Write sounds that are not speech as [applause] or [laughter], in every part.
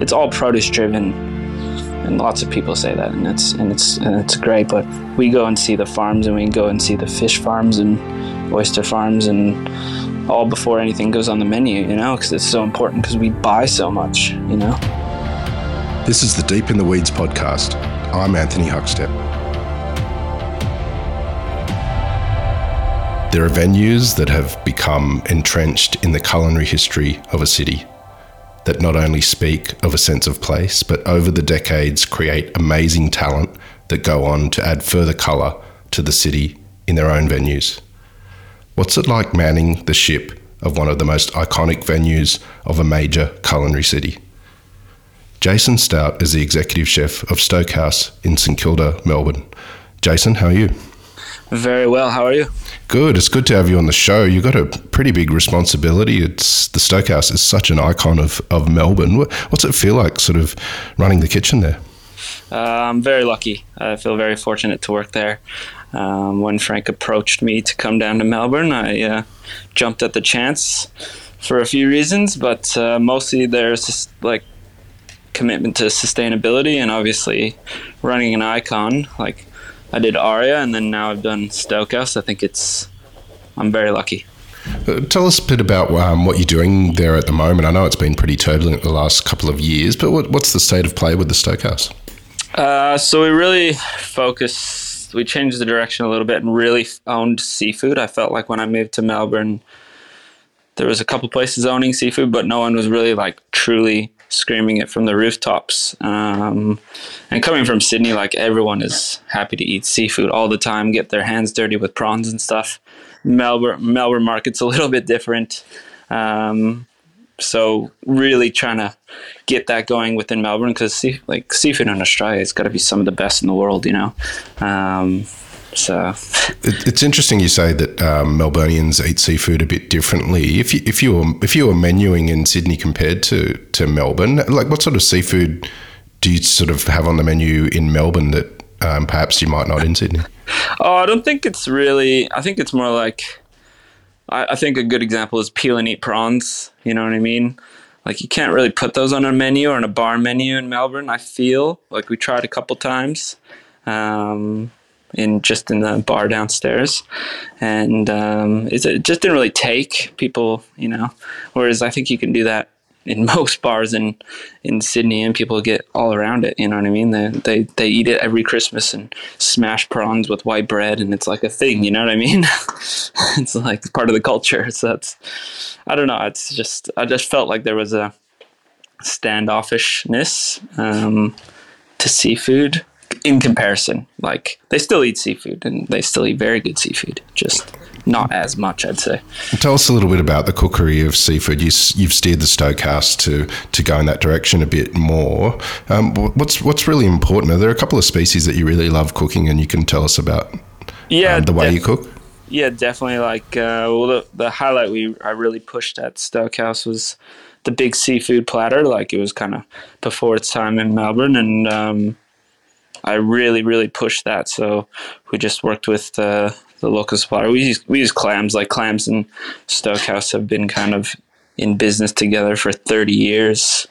it's all produce driven and lots of people say that and it's and it's and it's great but we go and see the farms and we go and see the fish farms and oyster farms and all before anything goes on the menu you know because it's so important because we buy so much you know? This is the deep in the weeds podcast. I'm anthony huckstep. There are venues that have become entrenched in the culinary history of a city that not only speak of a sense of place, but over the decades create amazing talent that go on to add further colour to the city in their own venues. What's it like manning the ship of one of the most iconic venues of a major culinary city? Jason Stout is the executive chef of Stoke House in St Kilda, Melbourne. Jason, how are you? Very well. How are you? Good. It's good to have you on the show. You've got a pretty big responsibility. It's the Stokehouse is such an icon of, of Melbourne. What's it feel like, sort of running the kitchen there? Uh, I'm very lucky. I feel very fortunate to work there. Um, when Frank approached me to come down to Melbourne, I uh, jumped at the chance for a few reasons, but uh, mostly there's just like commitment to sustainability and obviously running an icon like I did Aria, and then now I've done Stokehouse. I think it's I'm very lucky. Uh, tell us a bit about um, what you're doing there at the moment. I know it's been pretty turbulent the last couple of years, but what, what's the state of play with the Stokehouse? Uh, so we really focused. We changed the direction a little bit and really owned seafood. I felt like when I moved to Melbourne, there was a couple places owning seafood, but no one was really like truly screaming it from the rooftops. Um, and coming from Sydney, like everyone is happy to eat seafood all the time, get their hands dirty with prawns and stuff. Melbourne, Melbourne market's a [laughs] little bit different. Um, so really trying to get that going within Melbourne because like seafood in Australia has got to be some of the best in the world, you know. Um, so it, it's interesting you say that um, Melburnians eat seafood a bit differently. If you if you were if you were menuing in Sydney compared to to Melbourne, like what sort of seafood do you sort of have on the menu in Melbourne that um, perhaps you might not in Sydney? [laughs] oh, I don't think it's really. I think it's more like. I, I think a good example is peel and eat prawns. You know what I mean? Like you can't really put those on a menu or on a bar menu in Melbourne. I feel like we tried a couple times. Um, in just in the bar downstairs, and um, it just didn't really take people, you know. Whereas I think you can do that in [laughs] most bars in in Sydney, and people get all around it. You know what I mean? They they they eat it every Christmas and smash prawns with white bread, and it's like a thing. You know what I mean? [laughs] it's like part of the culture. [laughs] So that's I don't know. It's just I just felt like there was a standoffishness um, to seafood in comparison. Like they still eat seafood and they still eat very good seafood, just not as much, I'd say. Tell us a little bit about the cookery of seafood. You, have steered the Stokehouse to to go in that direction a bit more. Um, what's what's really important? Are there a couple of species that you really love cooking, and you can tell us about? Yeah, um, the way def- you cook. Yeah, definitely. Like, uh, well, the, the highlight we I really pushed at Stokehouse was the big seafood platter. Like, it was kind of before its time in Melbourne, and um, I really, really pushed that. So we just worked with uh, the local supplier. We use, we use clams. Like clams and Stokehouse have been kind of in business together for 30 years.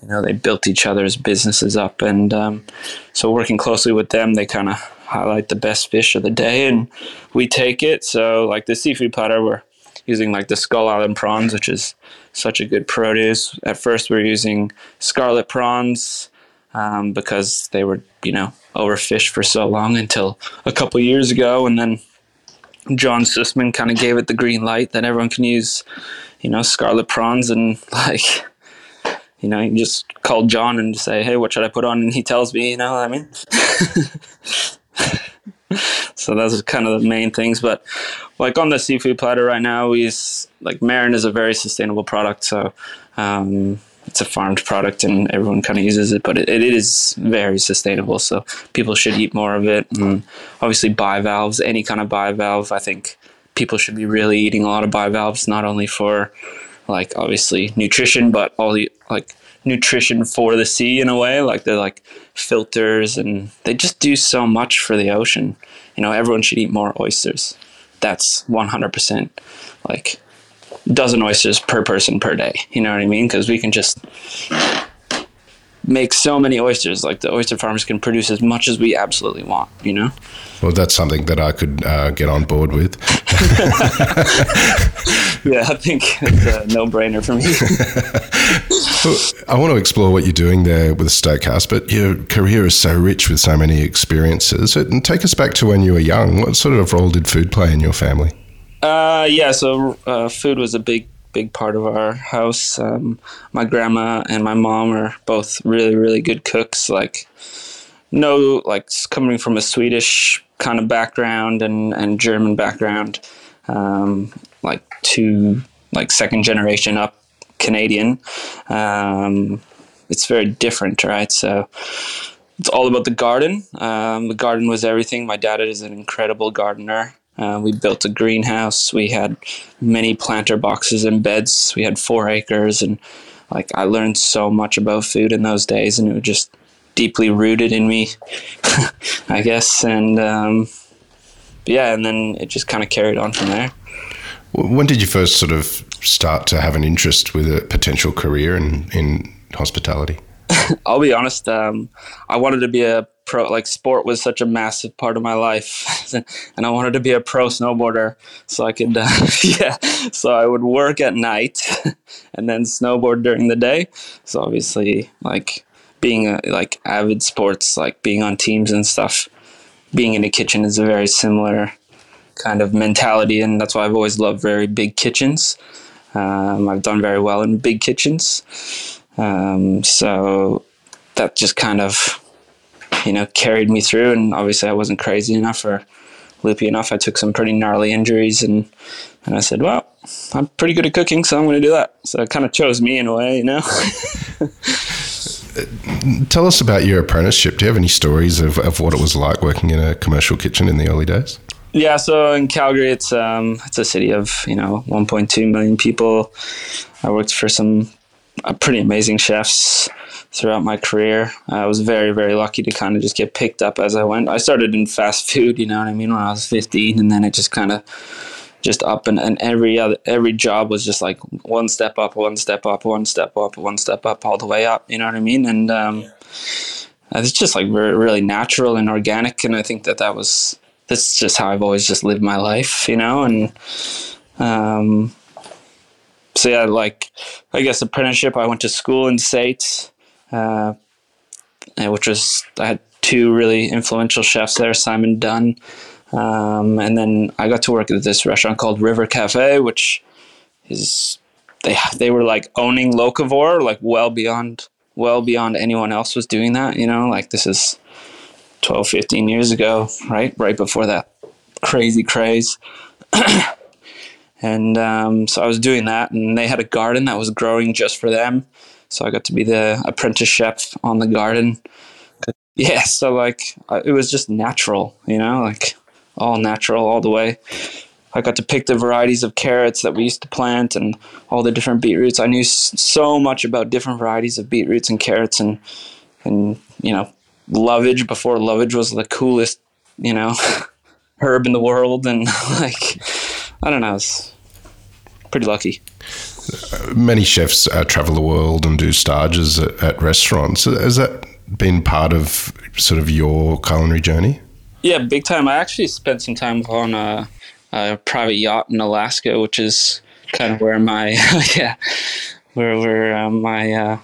You know, they built each other's businesses up, and um, so working closely with them, they kind of highlight the best fish of the day, and we take it. So, like the seafood platter, we're using like the Skull Island prawns, which is such a good produce. At first, we are using scarlet prawns um, because they were, you know, overfished for so long until a couple years ago. And then John Susman kind of gave it the green light that everyone can use, you know, scarlet prawns and [laughs] like, you know, you just call John and say, hey, what should I put on? And he tells me, you know what I mean? [laughs] so those are kind of the main things. But like on the seafood platter right now, we use like Marron is a very sustainable product. So, um, it's a farmed product and everyone kind of uses it, but it, it is very sustainable. So people should eat more of it. And obviously, bivalves, any kind of bivalve, I think people should be really eating a lot of bivalves, not only for like obviously nutrition, but all the like nutrition for the sea in a way. Like they're like filters and they just do so much for the ocean. You know, everyone should eat more oysters. That's 100% like dozen oysters per person per day. You know what I mean? Because we can just make so many oysters. Like the oyster farmers can produce as much as we absolutely want, you know? Well, that's something that I could uh, get on board with. [laughs] yeah, I think it's a no brainer for me. [laughs] I want to explore what you're doing there with Stokehouse, but your career is so rich with so many experiences. And take us back to when you were young. What sort of role did food play in your family? Uh, yeah, so uh, food was a big big part of our house. Um, my grandma and my mom are both really, really good cooks. Like, no, like coming from a Swedish kind of background and, and German background, um, like two, like second generation up Canadian. Um, it's very different, right? So it's all about the garden. Um, the garden was everything. My dad is an incredible gardener. Uh, we built a greenhouse. We had many planter boxes and beds. We had four acres, and like I learned so much about food in those days, and it was just deeply rooted in me, [laughs] I guess. And um, yeah, and then it just kind of carried on from there. When did you first sort of start to have an interest with a potential career in in hospitality? [laughs] I'll be honest. Um, I wanted to be a pro like sport was such a massive part of my life [laughs] and i wanted to be a pro snowboarder so i could uh, [laughs] yeah so i would work at night [laughs] and then snowboard during the day. So obviously like being a, like avid sports like being on teams and stuff being in a kitchen is a very similar kind of mentality and that's why i've always loved very big kitchens. Um, i've done very well in big kitchens. Um, so that just kind of you know, carried me through. And obviously, I wasn't crazy enough or loopy enough. I took some pretty gnarly injuries, and and I said, well, I'm pretty good at cooking, so I'm going to do that. So it kind of chose me in a way, you know. [laughs] Tell us about your apprenticeship. Do you have any stories of, of what it was like working in a commercial kitchen in the early days? Yeah, so in Calgary, it's um, it's a city of you know 1.2 million people. I worked for some uh, pretty amazing chefs throughout my career. I was very, very lucky to kind of just get picked up as I went. I started in fast food, you know what I mean, when I was 15, and then it just kind of just up and, and every other every job was just like one step up, one step up, one step up, one step up, all the way up. You know what I mean? And um, it's just like very, really natural and organic. And I think that that was that's just how I've always just lived my life, you know. And um, so yeah, like I guess apprenticeship. I went to school in SAIT uh, which was I had two really influential chefs there, Simon Dunn, um, and then I got to work at this restaurant called River Cafe, which is they they were like owning locavore, like well beyond well beyond anyone else was doing that. You know, like this is 12, 15 years ago, right? Right before that crazy craze. [coughs] and um, so I was doing that, and they had a garden that was growing just for them. So I got to be the apprentice chef on the garden. Yeah, so like it was just natural, you know, like all natural all the way. I got to pick the varieties of carrots that we used to plant and all the different beetroots. I knew so much about different varieties of beetroots and carrots and and you know lovage before lovage was the coolest you know [laughs] herb in the world and [laughs] like I don't know, it's pretty lucky many chefs uh, travel the world and do stages at, at, restaurants. Has that been part of sort of your culinary journey? Yeah, big time. I actually spent some time on a, a private yacht in Alaska, which is kind of where my [laughs] yeah, where where uh, my uh,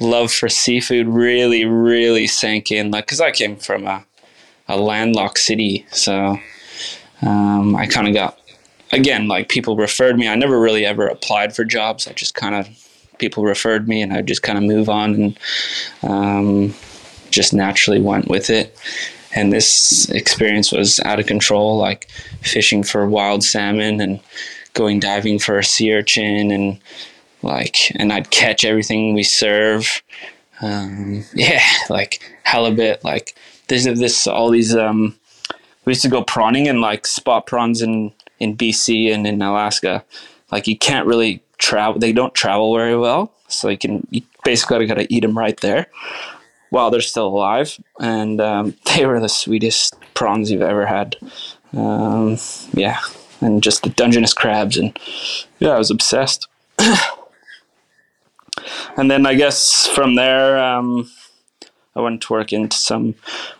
love for seafood really really sank in. Like, because I came from a a landlocked city, so um, I kind of got again, like people referred me. I never really ever applied for jobs. I just kind of people referred me, and I just kind of move on and um, just naturally went with it. And this experience was out of control, like fishing for wild salmon and going diving for a sea urchin, and like, and I'd catch everything we serve. Um, [laughs] yeah, like halibut, like there's this all these. Um, we used to go prawning and like spot prawns and in BC and in Alaska, like you can't really travel. They don't travel very well, so you can you basically got to eat them right there while they're still alive. And um, [laughs] they were the sweetest prawns you've ever had. Um, yeah, and just the Dungeness crabs, and yeah, I was obsessed. [coughs] and then I guess from there, um, I went to work into some.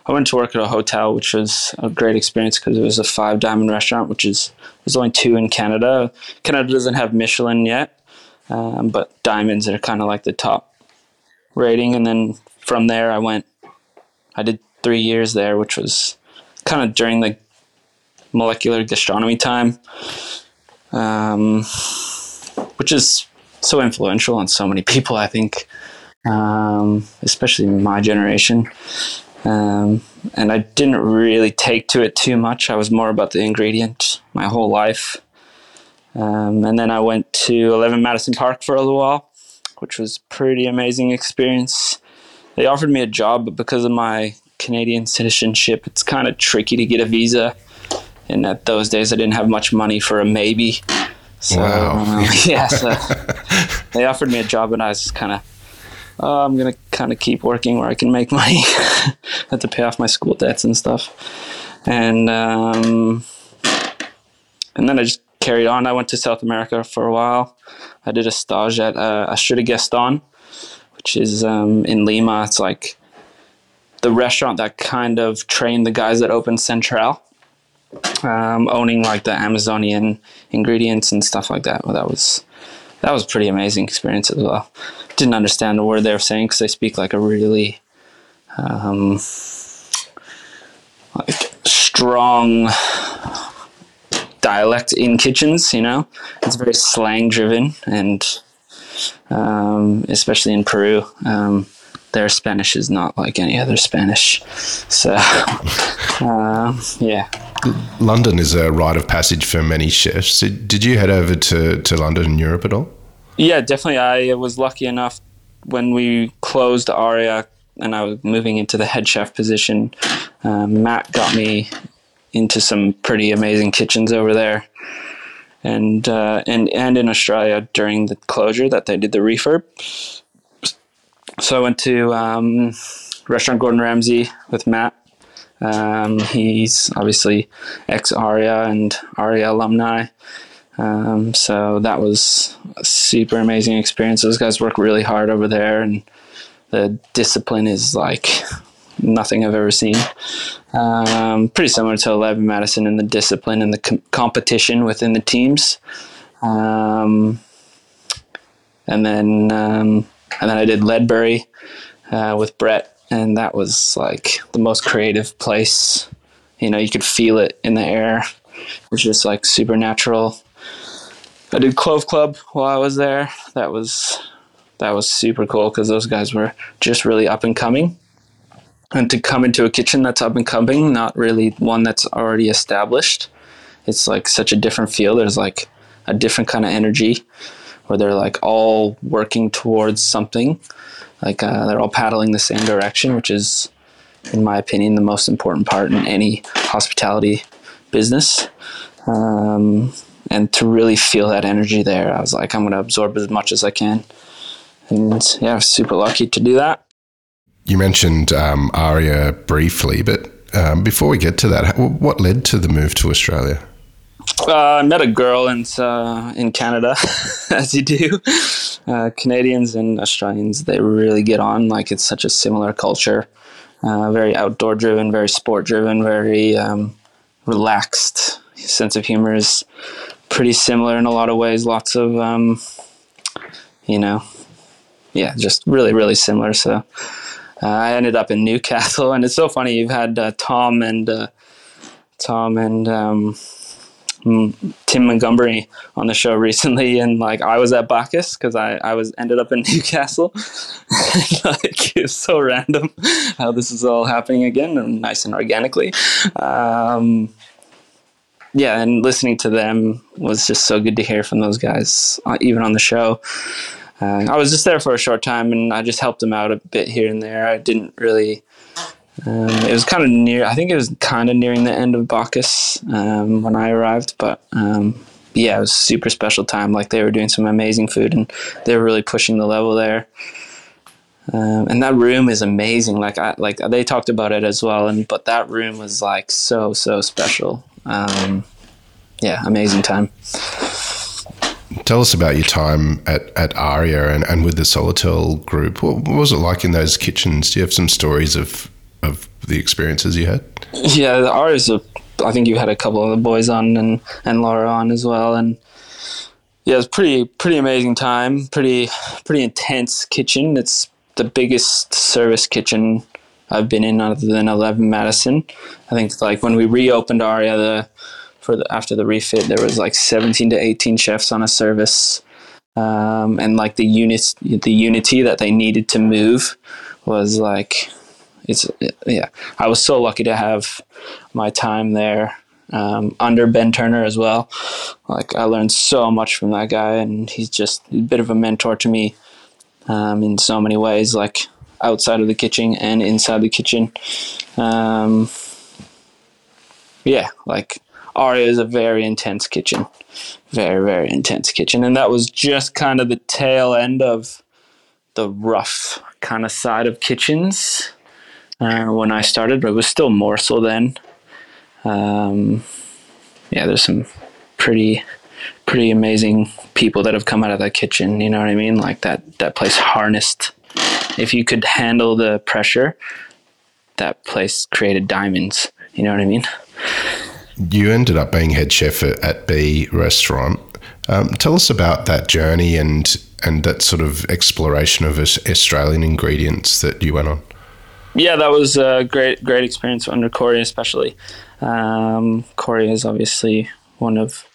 I went to work at a hotel, which was a great experience because it was a five diamond restaurant, which is there's only two in Canada. Canada doesn't have Michelin yet, um, but diamonds are kind of like the top rating. And then from there, I went. I did three years there, which was kind of during the molecular gastronomy time, um, which is so influential on so many people. I think, um, especially my generation. Um, and I didn't really take to it too much. I was more about the ingredient my whole life. Um, and then I went to 11 Madison Park for a little while, which was pretty amazing experience. They offered me a job, but because of my Canadian citizenship, it's kind of tricky to get a visa. And at those days, I didn't have much money for a maybe. So, Wow. um, [laughs] yeah, so [laughs] they offered me a job, and I was kind of, oh, I'm going to kind of keep working where I can make [laughs] money. I had to pay off my school debts and stuff. And, um, and then I just carried on. I went to South America for a while. I did a stage at uh, Astrid y Gastón, which is um, in Lima. It's like the restaurant that kind of trained the guys that opened Central, um, owning like the Amazonian ingredients and stuff like that. Well, that was that was a pretty amazing experience as well. Didn't understand the word they were saying because they speak like a really um, like strong dialect in kitchens. You know, it's very slang driven, and um, especially in Peru, um, their Spanish is not like any other Spanish. So, [laughs] um, yeah. London is a rite of passage for many chefs. Did you head over to, to London Europe at all? Yeah, definitely. I was lucky enough when we closed Aria and I was moving into the head chef position. Um, Matt got me into some pretty amazing kitchens over there, and uh, and and in Australia during the closure that they did the refurb. So I went to um, restaurant Gordon Ramsay with Matt. Um, he's obviously ex Aria and Aria alumni. Um, so that was a super amazing experience. Those guys work really hard over there, and the discipline is like nothing I've ever seen. Um, pretty similar to Eleven Madison in the discipline and the com- competition within the teams. Um, and then um, and then I did Ledbury uh, with Brett, and that was like the most creative place. You know, you could feel it in the air. It was just like supernatural. I did Clove Club while I was there. That was that was super cool because those guys were just really up and coming. And to come into a kitchen that's up and coming, not really one that's already established, it's like such a different feel. There's like a different kind of energy where they're like all working towards something. Like uh, they're all paddling the same direction, which is, in my opinion, the most important part in any hospitality business. Um, and to really feel that energy there, I was like, I'm going to absorb as much as I can. And yeah, I was super lucky to do that. You mentioned um, Aria briefly, but um, before we get to that, what led to the move to Australia? Uh, I met a girl in uh, in Canada, [laughs] as you do. Uh, Canadians and Australians, they really get on. Like it's such a similar culture, uh, very outdoor driven, very sport driven, very um, relaxed. Sense of humor is pretty similar in a lot of ways. Lots of, um, you know, yeah, just really, really similar. So uh, I ended up in Newcastle, [laughs] and it's so funny. You've had uh, Tom and uh, Tom and um, Tim Montgomery on the show recently, and like I was at Bacchus because I, I was ended up in [laughs] Newcastle. [laughs] like it's so random how this is all happening again, and nice and organically. Um, yeah, and listening to them was just so good to hear from those guys, uh, even on the show. Uh, I was just there for a short time, and I just helped them out a bit here and there. I didn't really. Um, it was kind of near. I think it was kind of nearing the end of Bacchus um, when I arrived, but um, yeah, it was super special time. Like they were doing some amazing food, and they were really pushing the level there. Um, and that room is amazing. Like I like they talked about it as well, and but that room was like so so special. Um, yeah, amazing time. Tell us about your time at, at Aria and, and with the Solotel group. What, what was it like in those kitchens? Do you have some stories of, of the experiences you had? Yeah, the Aria's a, I think you had a couple of the boys on and, and Laura on as well. And yeah, it was pretty pretty amazing time. Pretty pretty intense kitchen. It's the biggest service kitchen I've been in other than Eleven Madison. I think like when we reopened Aria, the for the after the refit, there was like seventeen to eighteen chefs on a service, um, and like the units, the unity that they needed to move was like it's yeah. I was so lucky to have my time there um, under Ben Turner as well. Like I learned so much from that guy, and he's just a bit of a mentor to me um, in so many ways, like outside of the kitchen and inside the kitchen. Um, yeah, like Aria is a very intense kitchen, very very intense kitchen, and that was just kind of the tail end of the rough kind of side of kitchens uh, when I started, but it was still more so then. Um, yeah, there's some pretty pretty amazing people that have come out of that kitchen. You know what I mean? Like that that place harnessed. If you could handle the pressure, that place created diamonds. You know what I mean? You ended up being head chef at, at Bea Restaurant. Um, tell us about that journey and and that sort of exploration of Australian ingredients that you went on. Yeah, that was a great great experience under Corey, especially. Um, Corey is obviously one of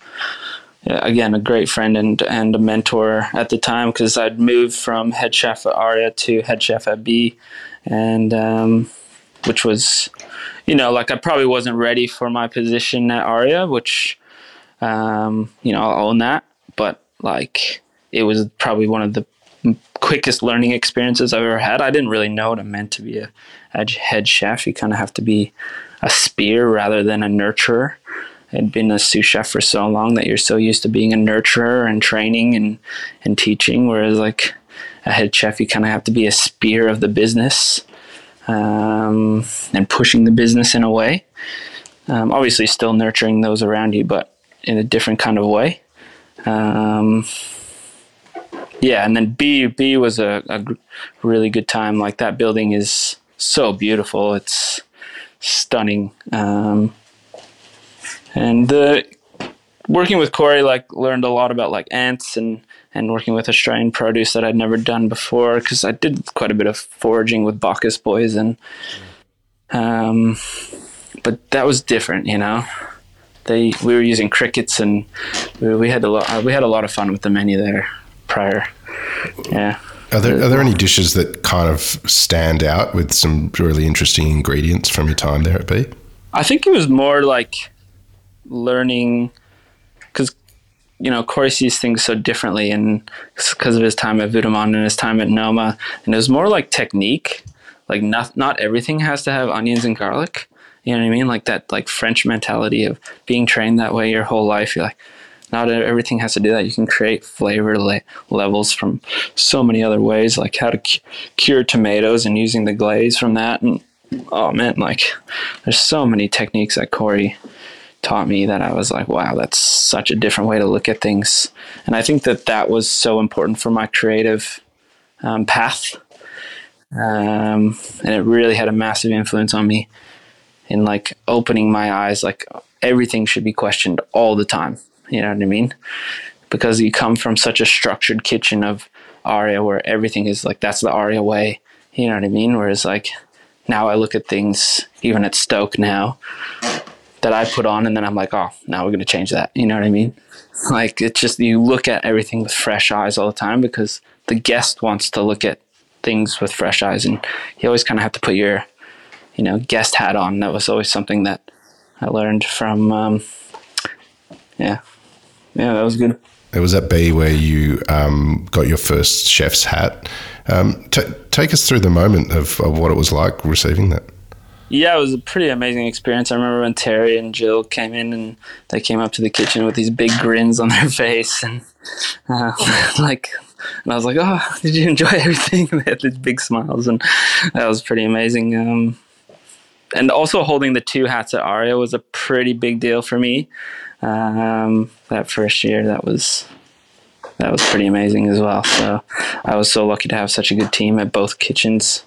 again a great friend and and a mentor at the time because I'd moved from head chef at Aria to head chef at Bea, and um, which was you know like I probably wasn't ready for my position at Aria, which um, you know I'll own that, but like it was probably one of the quickest learning experiences I've ever had. I didn't really know what it meant to be a, a head chef. You kind of have to be a spear rather than a nurturer. I'd been a sous chef for so long that you're so used to being a nurturer and training and, and teaching, whereas like a head chef, you kind of have to be a spear of the business um, and pushing the business in a way. Um, obviously, still nurturing those around you, but in a different kind of way. Um, yeah, and then Bea Bea was a, a really good time. Like that building is so beautiful. It's stunning. Um, and the working with Corey, like learned a lot about like ants and and working with Australian produce that I'd never done before because I did quite a bit of foraging with Bacchus boys and um, but that was different, you know. They we were using crickets and we, we had a lot we had a lot of fun with the menu there prior. Yeah. Are there, are there any dishes that kind of stand out with some really interesting ingredients from your time there at Bea? I think it was more like learning because you know Corey sees things so differently, and because of his time at Vue de monde and his time at Noma, and it was more like technique. Like not not everything has to have onions and garlic. You know what I mean? Like that like French mentality of being trained that way your whole life. You're like, not everything has to do that. You can create flavor le- levels from so many other ways, like how to cu- cure tomatoes and using the glaze from that. And oh man, like there's so many techniques that Corey taught me that I was like, wow, that's such a different way to look at things. And I think that that was so important for my creative um, path. Um, and it really had a massive influence on me in like opening my eyes. Like everything should be questioned all the time. You know what I mean? Because you come from such a structured kitchen of Aria where everything is like, that's the Aria way. You know what I mean? Whereas like now I look at things, even at Stoke now, that I put on, and then I'm like, oh, now we're going to change that. You know what I mean? Like, it's just, you look at everything with fresh eyes all the time because the guest wants to look at things with fresh eyes, and you always kind of have to put your, you know, guest hat on. That was always something that I learned from, um, yeah. Yeah, that was good. It was at Bea where you um, got your first chef's hat. Um, t- take us through the moment of, of what it was like receiving that. Yeah, it was a pretty amazing experience. I remember when Terry and Jill came in and they came up to the kitchen with these big grins on their [laughs] face and uh, [laughs] like, and I was like, "Oh, did you enjoy [laughs] everything?" And they had these big smiles, and that was pretty amazing. Um, and also holding the two hats at Aria was a pretty big deal for me. Um, that first year, that was that was pretty amazing as well. So I was so lucky to have such a good team at both kitchens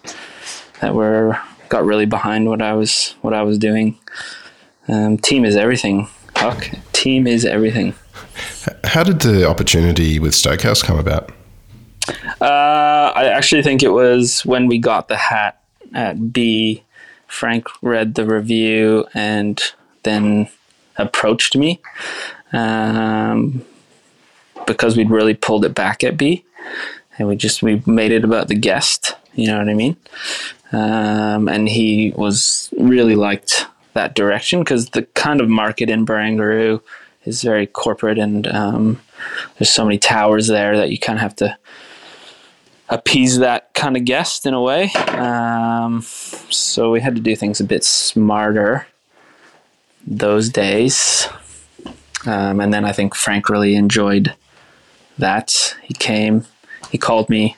that were got really behind what I was what I was doing. Um, team is everything. Huck, team is everything. How did the opportunity with Stokehouse come about? Uh, I actually think it was when we got the hat at Bea. Frank read the review and then approached me um, because we'd really pulled it back at Bea, and we just we made it about the guest. You know what I mean? Um, and he was really liked that direction because the kind of market in Barangaroo is very corporate and um, there's so many towers there that you kind of have to appease that kind of guest in a way. Um, so we had to do things a bit smarter those days. Um, and then I think Frank really enjoyed that. He came, he called me.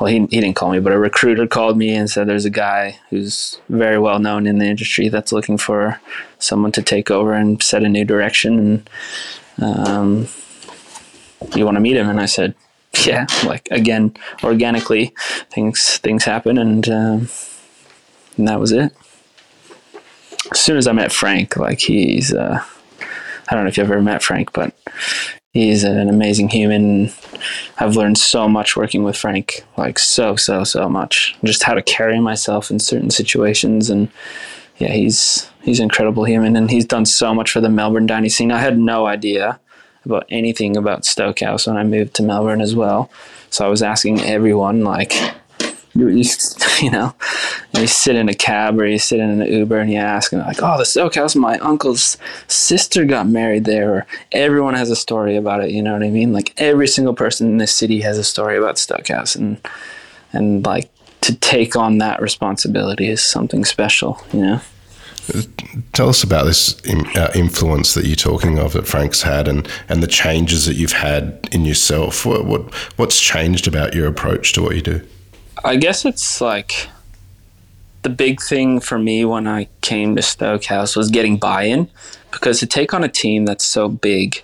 Well, he, he didn't call me, but a recruiter called me and said there's a guy who's very well known in the industry that's looking for someone to take over and set a new direction. And um, you want to meet him? And I said, yeah, like again, organically, things things happen, and um, and that was it. As soon as I met Frank, like he's, uh, I don't know if you've ever met Frank, but he's an amazing human. I've learned so much working with Frank, like so so so much. Just how to carry myself in certain situations, and yeah, he's he's an incredible human, and he's done so much for the Melbourne dining scene. I had no idea about anything about Stokehouse when I moved to Melbourne as well. So I was asking everyone, like, you, [laughs] you know, you sit in a cab or you sit in an Uber and you ask, and like, oh, the Stokehouse, my uncle's sister got married there. Or everyone has a story about it. You know what I mean? Like every single person in this city has a story about Stokehouse, and and like to take on that responsibility is something special. You know. Tell us about this uh, influence that you're talking of that Frank's had, and, and the changes that you've had in yourself. What, what what's changed about your approach to what you do? I guess it's like the big thing for me when I came to Stoke House was getting buy-in, because to take on a team that's so big,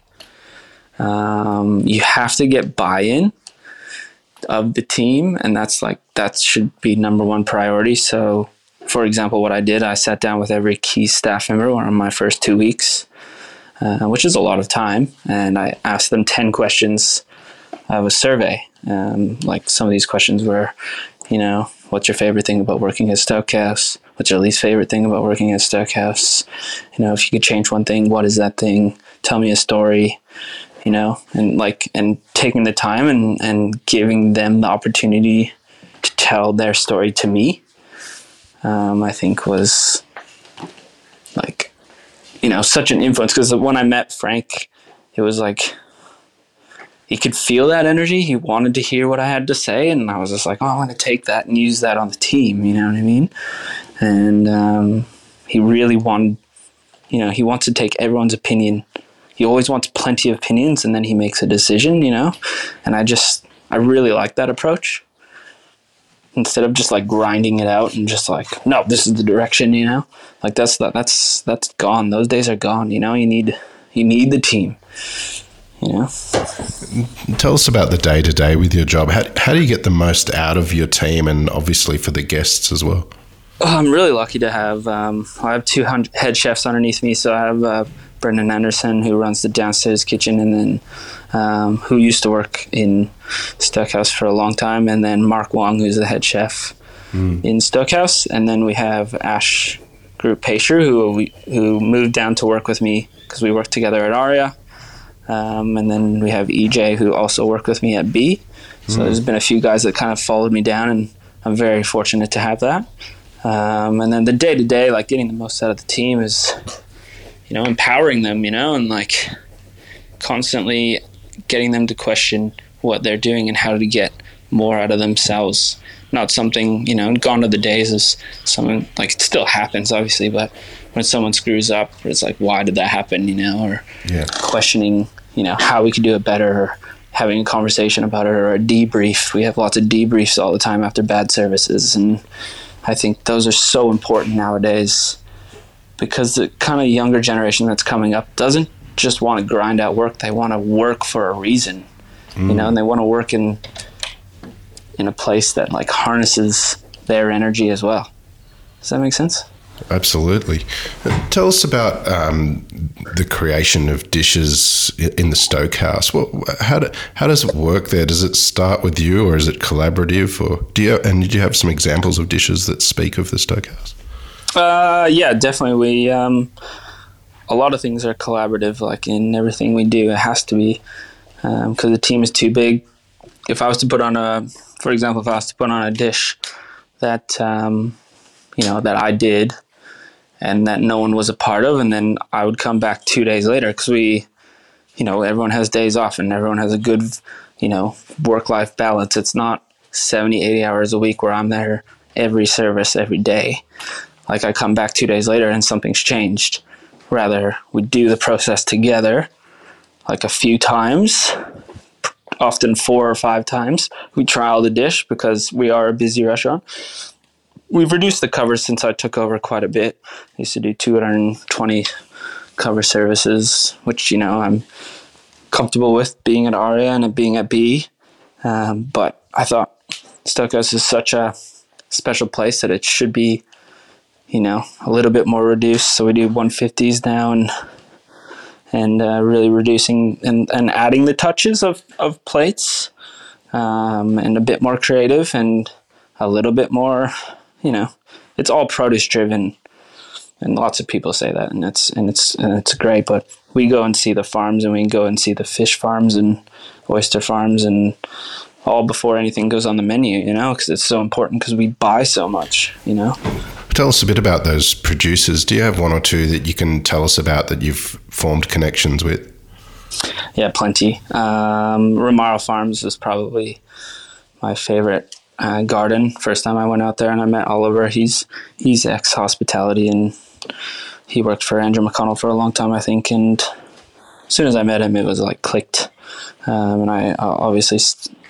um, you have to get buy-in of the team, and that's like that should be number one priority. So for example, what I did, I sat down with every key staff member on my first two weeks, uh, which is a lot of time, and I asked them 10 questions of a survey. Um, like some of these questions were, you know, what's your favorite thing about working at Stokehouse? What's your least favorite thing about working at Stokehouse? You know, if you could change one thing, what is that thing? Tell me a story, you know, and like, and taking the time and, and giving them the opportunity to tell their story to me um, I think was like, you know, such an influence. Because when I met Frank, it was like he could feel that energy. He wanted to hear what I had to say, and I was just like, oh, I want to take that and use that on the team. You know what I mean? And um, he really wanted, you know, he wants to take everyone's opinion. He always wants plenty of opinions, and then he makes a decision. You know, and I just, I really like that approach instead of just like grinding it out and just like no this is the direction you know like that's that that's that's gone those days are gone you know you need you need the team know tell us about the day to day with your job. How, how do you get the most out of your team and obviously for the guests as well? Oh, i'm really lucky to have um, i have two head chefs underneath me. So i have uh, Brendan Anderson, who runs the downstairs kitchen, and then um, who used to work in Stokehouse for a long time, and then Mark Wong, who's the head chef mm. in Stokehouse, and then we have Ash Group Pacer, who who moved down to work with me because we worked together at Aria, um, and then we have EJ, who also worked with me at Bea. So mm. there's been a few guys that kind of followed me down, and I'm very fortunate to have that. Um, and then the day to day, like getting the most out of the team is you know, empowering them, you know, and like constantly getting them to question what they're doing and how to get more out of themselves. Not something, you know, gone are the days of someone like it still happens obviously, but when someone screws up, it's like, why did that happen, you know, or yeah. questioning, you know, how we could do it better or having a conversation about it or a debrief. We have lots of debriefs all the time after bad services and I think those are so important nowadays because the kind of younger generation that's coming up doesn't just want to grind out work; they want to work for a reason. you know, mm. and they want to work in in a place that like harnesses their energy as well. Does that make sense? Absolutely. Tell us about um, the creation of dishes in the Stokehouse. What, how, do, how does it work there? Does it start with you, or is it collaborative? Or do you and do you have some examples of dishes that speak of the Stokehouse? Uh, yeah, definitely. We um, a lot of things are collaborative. Like in everything we do, it has to be because um, the team is too big. If I was to put on a, for example, if I was to put on a dish that um, you know that I did and that no one was a part of, and then I would come back two days later because we, you know, everyone has days off and everyone has a good, you know, work life balance. It's not 70, 80 hours a week where I'm there every service every day. Like I come back two days later and something's changed. Rather, we do the process together, like a few times, often four or five times. We trial the dish because we are a busy restaurant. We've reduced the covers since I took over quite a bit. I used to do 220 cover services, which, you know, I'm comfortable with being at Aria and being at Bea. Um, but I thought Stokehouse is such a special place that it should be you know, a little bit more reduced. So we do 150s now and and uh, really reducing and, and adding the touches of, of plates um, and a bit more creative and a little bit more, you know, it's all produce driven. And lots of people say that, and it's and it's and it's great. But we go and see the farms, and we go and see the fish farms and oyster farms, and all before anything goes on the menu. You know, because it's so important because we buy so much. You know. Tell us a bit about those producers. Do you have one or two that you can tell us about that you've formed connections with? Yeah, plenty. Um, Romaro Farms is probably my favorite uh, garden. First time I went out there and I met Oliver. He's he's ex hospitality and he worked for Andrew McConnell for a long time, I think. And as soon as I met him, it was like clicked. Um, and I obviously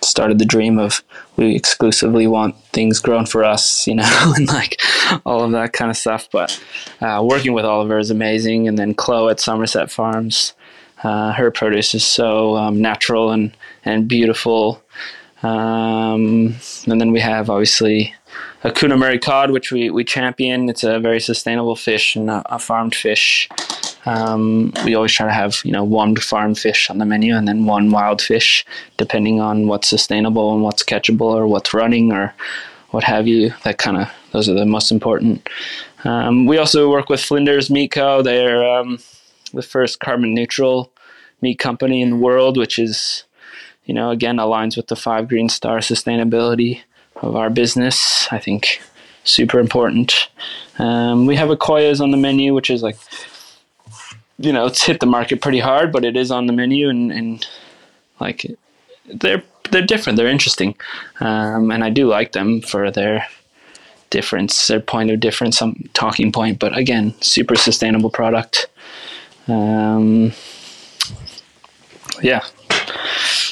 started the dream of we exclusively want things grown for us, you know, [laughs] and like all of that kind of stuff. But uh, working with Oliver is amazing, and then Chloe at Somerset Farms, uh, her produce is so um, natural and and beautiful. Um, and then we have obviously Aquna Murray cod, which we, we champion. It's a very sustainable fish and a, a farmed fish. Um, we always try to have you know one farm fish on the menu and then one wild fish, depending on what's sustainable and what's catchable or what's running or what have you. That kind of those are the most important. Um, we also work with Flinders Meat Co. They're um, the first carbon neutral meat company in the world, which is you know again aligns with the five green star sustainability of our business. I think super important. Um, we have a Akoya's on the menu, which is like you know it's hit the market pretty hard, but it is on the menu and, and like they're they're different. They're interesting, um, and I do like them for their difference, their point of difference, some talking point. But again, super sustainable product. Um, yeah,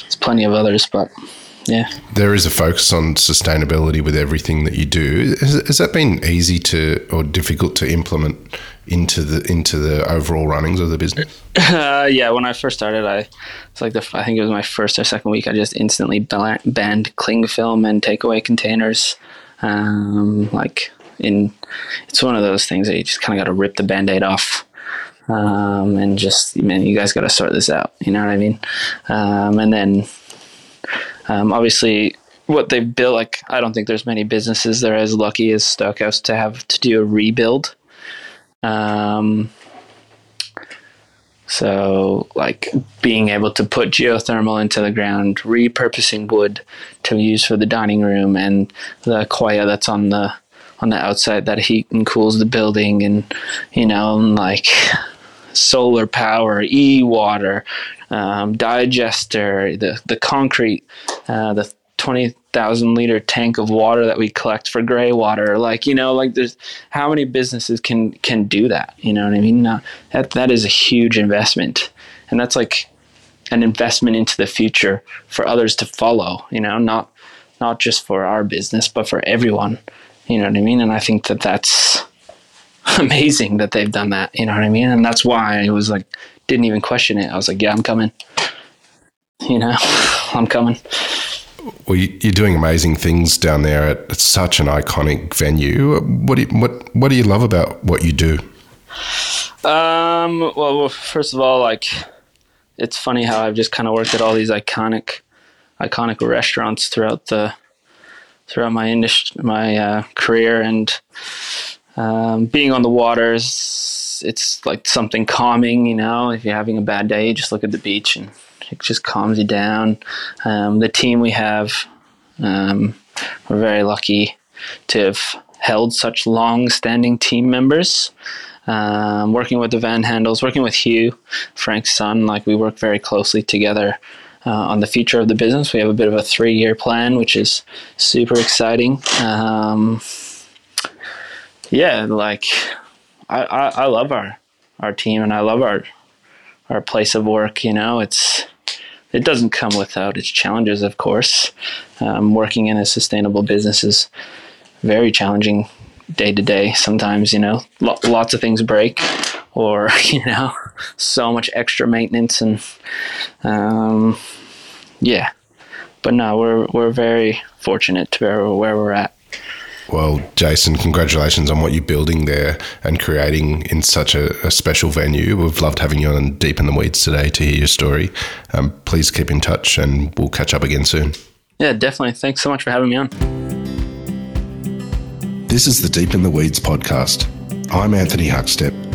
there's plenty of others, but yeah. There is a focus on sustainability with everything that you do. Has, has, that been easy to or difficult to implement into the into the overall runnings of the business? Uh, [laughs] yeah, when I first started, I it's like the I think it was my first or second week. I just instantly banned cling film and takeaway containers. Um, like in, it's one of those things that you just kind of got to rip the band-aid off. Um, and just man, you guys got to sort this out. You know what I mean? Um, and then um, obviously, what they've built, like I don't think there's many businesses that are as lucky as Stokehouse to have to do a rebuild. Um, so, like being able to put geothermal into the ground, repurposing wood to use for the dining room, and the koya that's on the on the outside that heat and cools the building, and you know, like [laughs] solar power, e water, um, digester, the the concrete, uh, the twenty thousand liter tank of water that we collect for gray water. Like you know, like there's how many businesses can can do that? You know what I mean? Not, that that is a huge investment, and that's like an investment into the future for others to follow. You know, not not just for our business, but for everyone. You know what I mean? And I think that that's [laughs] amazing that they've done that. You know what I mean? And that's why I was like, didn't even question it. I was like, yeah, I'm coming. You know, [laughs] I'm coming. Well, you're doing amazing things down there at such an iconic venue. What do you, what what do you love about what you do? Um, well, well, first of all, like it's funny how I've just kind of worked at all these iconic iconic restaurants throughout the throughout my industry, my uh, career, and um, being on the waters, it's like something calming. You know, if you're having a bad day, you just look at the beach and it just calms you down. Um, the team we have, um, we're very lucky to have held such long-standing team members. Um, working with the Van Haandels, working with Hugh, Frank's son, like we work very closely together uh, on the future of the business. We have a bit of a three-year plan, which is super exciting. Yeah, like I, I, I love our our team and I love our our place of work. You know, it's it doesn't come without its challenges, of course. Um, working in a sustainable business is very challenging day to day. Sometimes, you know, lo- lots of things break, or [laughs] you know, so much extra maintenance, and um, yeah. But no, we're we're very fortunate to where, where we're at. Well, Jason, congratulations on what you're building there and creating in such a, a, special venue. We've loved having you on Deep in the Weeds today to hear your story. Um, please keep in touch and we'll catch up again soon. Yeah, definitely. Thanks so much for having me on. This is the Deep in the Weeds podcast. I'm Anthony Huckstep